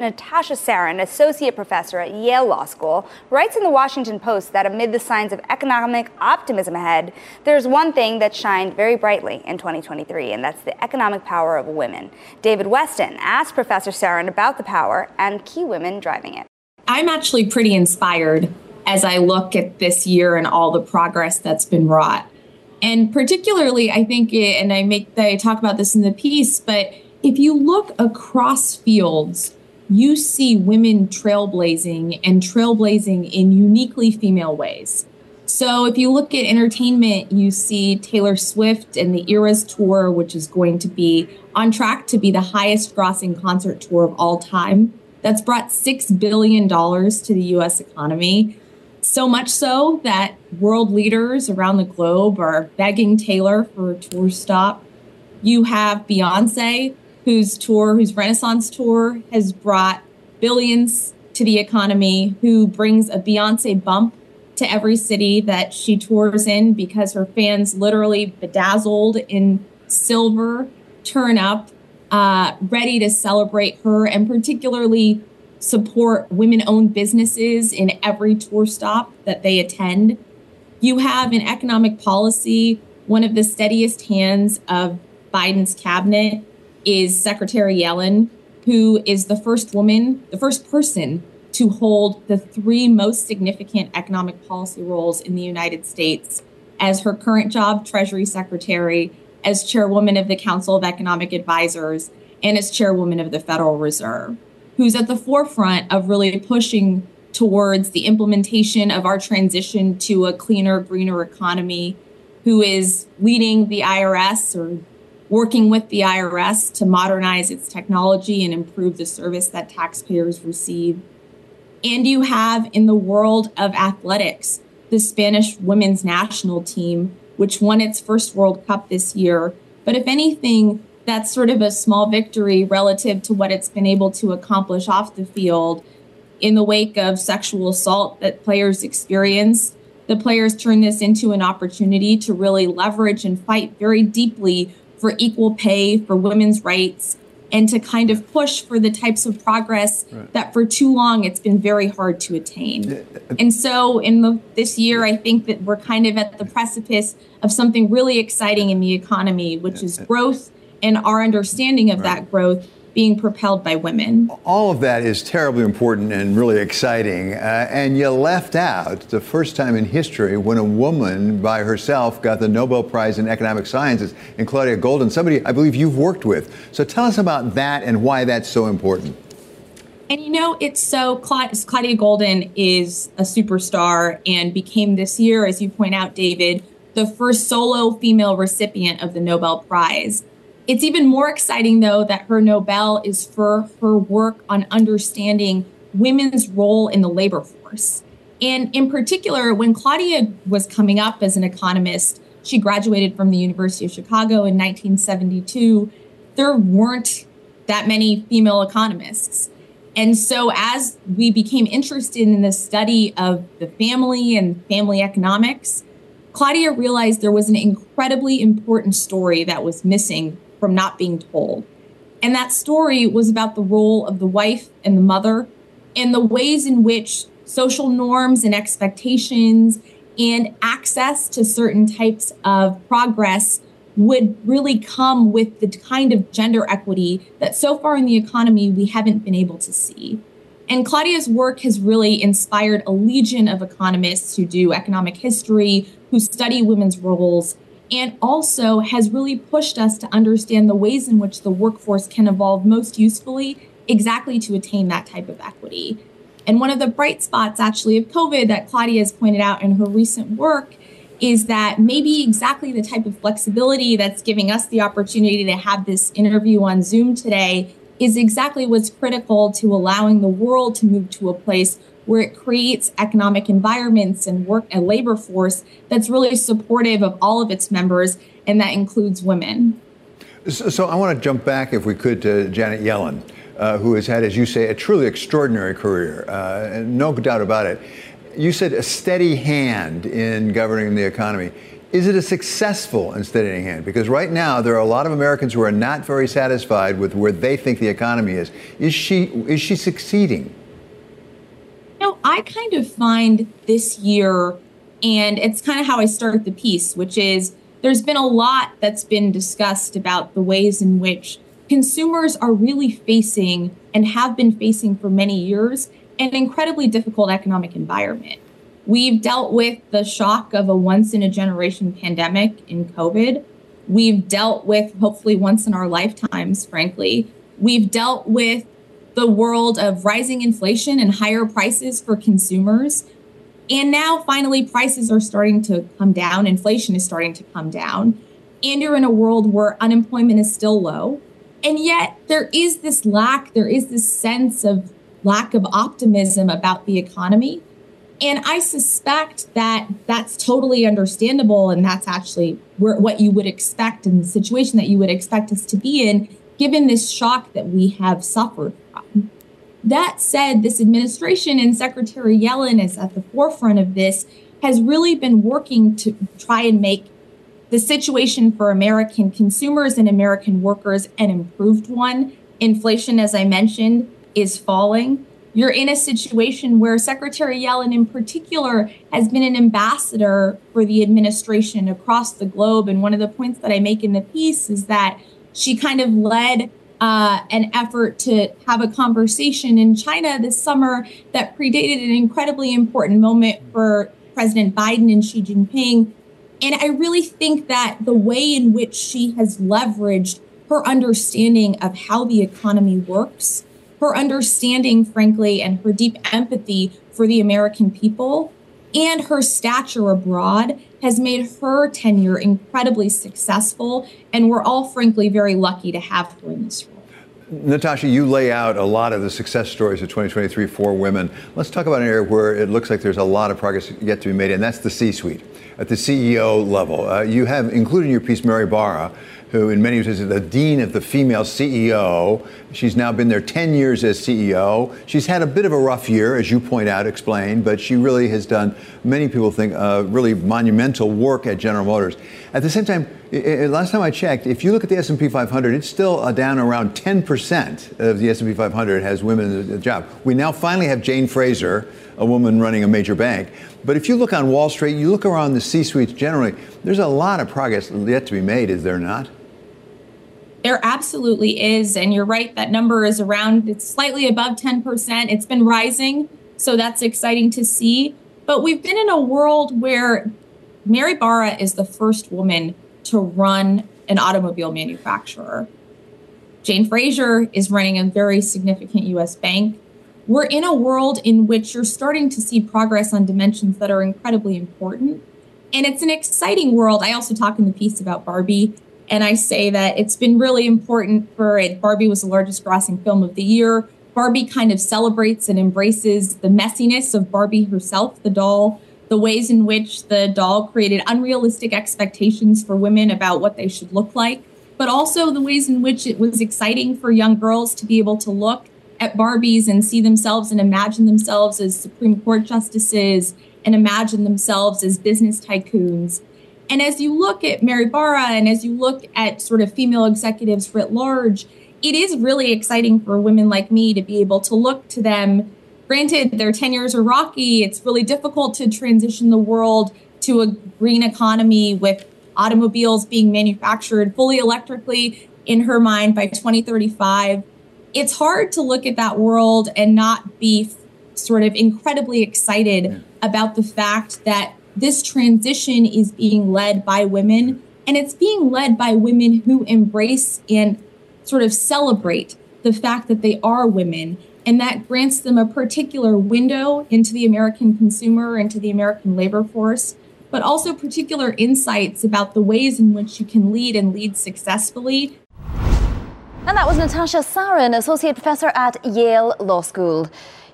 Natasha Sarin, associate professor at Yale Law School, writes in the Washington Post that amid the signs of economic optimism ahead, there's one thing that shined very brightly in 2023, and that's the economic power of women. David Westin asked Professor Sarin about the power and key women driving it. I'm actually pretty inspired as I look at this year and all the progress that's been wrought. And particularly, I think, and I make I talk about this in the piece, but if you look across fields, you see women trailblazing and trailblazing in uniquely female ways. So if you look at entertainment, you see Taylor Swift and the Eras tour, which is going to be on track to be the highest grossing concert tour of all time. That's brought $6 billion to the US economy. So much so that world leaders around the globe are begging Taylor for a tour stop. You have Beyonce, whose tour, whose Renaissance tour has brought billions to the economy, who brings a Beyonce bump to every city that she tours in because her fans literally bedazzled in silver turn up, uh, ready to celebrate her and particularly support women owned businesses in every tour stop that they attend. You have in economic policy one of the steadiest hands of Biden's cabinet is Secretary Yellen, who is the first woman, the first person to hold the three most significant economic policy roles in the United States as her current job, Treasury Secretary, as chairwoman of the Council of Economic Advisors, and as chairwoman of the Federal Reserve, who's at the forefront of really pushing towards the implementation of our transition to a cleaner, greener economy, who is leading the IRS or working with the IRS to modernize its technology and improve the service that taxpayers receive. And you have in the world of athletics, the Spanish women's national team, which won its first World Cup this year. But if anything, that's sort of a small victory relative to what it's been able to accomplish off the field in the wake of sexual assault that players experience. The players turn this into an opportunity to really leverage and fight very deeply for equal pay, for women's rights, and to kind of push for the types of progress right. that for too long it's been very hard to attain. And so in the, this year, I think that we're kind of at the precipice of something really exciting in the economy, which is growth and our understanding of right. that growth being propelled by women. All of that is terribly important and really exciting. Uh, and you left out the first time in history when a woman by herself got the Nobel Prize in Economic Sciences, and Claudia Goldin, somebody I believe you've worked with. So tell us about that and why that's so important. And you know, it's so Claudia Goldin is a superstar and became this year, as you point out, David, the first solo female recipient of the Nobel Prize. It's even more exciting, though, that her Nobel is for her work on understanding women's role in the labor force. And in particular, when Claudia was coming up as an economist, she graduated from the University of Chicago in 1972. There weren't that many female economists. And so, as we became interested in the study of the family and family economics, Claudia realized there was an incredibly important story that was missing from not being told. And that story was about the role of the wife and the mother and the ways in which social norms and expectations and access to certain types of progress would really come with the kind of gender equity that so far in the economy we haven't been able to see. And Claudia's work has really inspired a legion of economists who do economic history, who study women's roles, and also has really pushed us to understand the ways in which the workforce can evolve most usefully exactly to attain that type of equity. And one of the bright spots actually of COVID that Claudia has pointed out in her recent work is that maybe exactly the type of flexibility that's giving us the opportunity to have this interview on Zoom today is exactly what's critical to allowing the world to move to a place where it creates economic environments and work and labor force that's really supportive of all of its members, and that includes women. So, so I want to jump back, if we could, to Janet Yellen, uh, who has had, as you say, a truly extraordinary career, uh, no doubt about it. You said a steady hand in governing the economy. Is it a successful and steady hand? Because right now there are a lot of Americans who are not very satisfied with where they think the economy is. Is she is she succeeding? You know, I kind of find this year, and it's kind of how I start the piece, which is there's been a lot that's been discussed about the ways in which consumers are really facing and have been facing for many years an incredibly difficult economic environment. We've dealt with the shock of a once in a generation pandemic in COVID. We've dealt with, hopefully, once in our lifetimes, frankly. We've dealt with the world of rising inflation and higher prices for consumers. And now, finally, prices are starting to come down, inflation is starting to come down. And you're in a world where unemployment is still low. And yet, there is this lack, there is this sense of lack of optimism about the economy. And I suspect that that's totally understandable. And that's actually where, what you would expect in the situation that you would expect us to be in, given this shock that we have suffered. That said, this administration and Secretary Yellen is at the forefront of this, has really been working to try and make the situation for American consumers and American workers an improved one. Inflation, as I mentioned, is falling you're in a situation where Secretary Yellen, in particular, has been an ambassador for the administration across the globe. And one of the points that I make in the piece is that she kind of led uh, an effort to have a conversation in China this summer that predated an incredibly important moment for President Biden and Xi Jinping. And I really think that the way in which she has leveraged her understanding of how the economy works her understanding, frankly, and her deep empathy for the American people and her stature abroad has made her tenure incredibly successful. And we're all, frankly, very lucky to have her in this role. Natasha, you lay out a lot of the success stories of 2023 for women. Let's talk about an area where it looks like there's a lot of progress yet to be made, and that's the C suite, at the CEO level. Uh, you have included in your piece Mary Barra, who in many ways is the dean of the female CEO. She's now been there 10 years as CEO. She's had a bit of a rough year, as you point out, explain, but she really has done, many people think, uh, really monumental work at General Motors. At the same time, last time I checked, if you look at the S&P 500, it's still uh, down around 10% of the S&P 500 has women in the job. We now finally have Jane Fraser, a woman running a major bank. But if you look on Wall Street, you look around the C-suites generally, there's a lot of progress yet to be made, is there not? There absolutely is. And you're right, that number is around, it's slightly above 10%. It's been rising. So that's exciting to see. But we've been in a world where Mary Barra is the first woman to run an automobile manufacturer. Jane Fraser is running a very significant US bank. We're in a world in which you're starting to see progress on dimensions that are incredibly important. And it's an exciting world. I also talk in the piece about Barbie and I say that it's been really important for it. Barbie was the largest grossing film of the year. Barbie kind of celebrates and embraces the messiness of Barbie herself, the doll, the ways in which the doll created unrealistic expectations for women about what they should look like, but also the ways in which it was exciting for young girls to be able to look at Barbies and see themselves and imagine themselves as Supreme Court justices and imagine themselves as business tycoons and as you look at Mary Barra and as you look at sort of female executives writ large, it is really exciting for women like me to be able to look to them. Granted, their tenures are rocky. It's really difficult to transition the world to a green economy with automobiles being manufactured fully electrically in her mind by 2035. It's hard to look at that world and not be sort of incredibly excited about the fact that this transition is being led by women, and it's being led by women who embrace and sort of celebrate the fact that they are women. And that grants them a particular window into the American consumer, into the American labor force, but also particular insights about the ways in which you can lead and lead successfully And that was Natasha Sarin, Associate Professor at Yale Law School.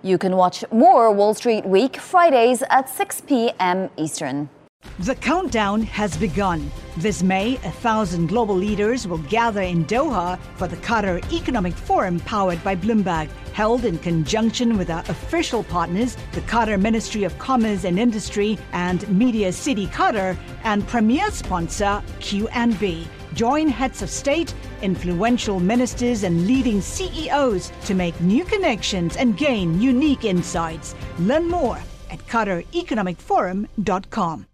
You can watch more Wall Street Week Fridays at 6 p.m. Eastern. The countdown has begun. This May, a thousand global leaders will gather in Doha for the Qatar Economic Forum powered by Bloomberg, held in conjunction with our official partners, the Qatar Ministry of Commerce and Industry and Media City Qatar, and premier sponsor QNB. Join heads of state, influential ministers, and leading CEOs to make new connections and gain unique insights. Learn more at QatarEconomicForum.com.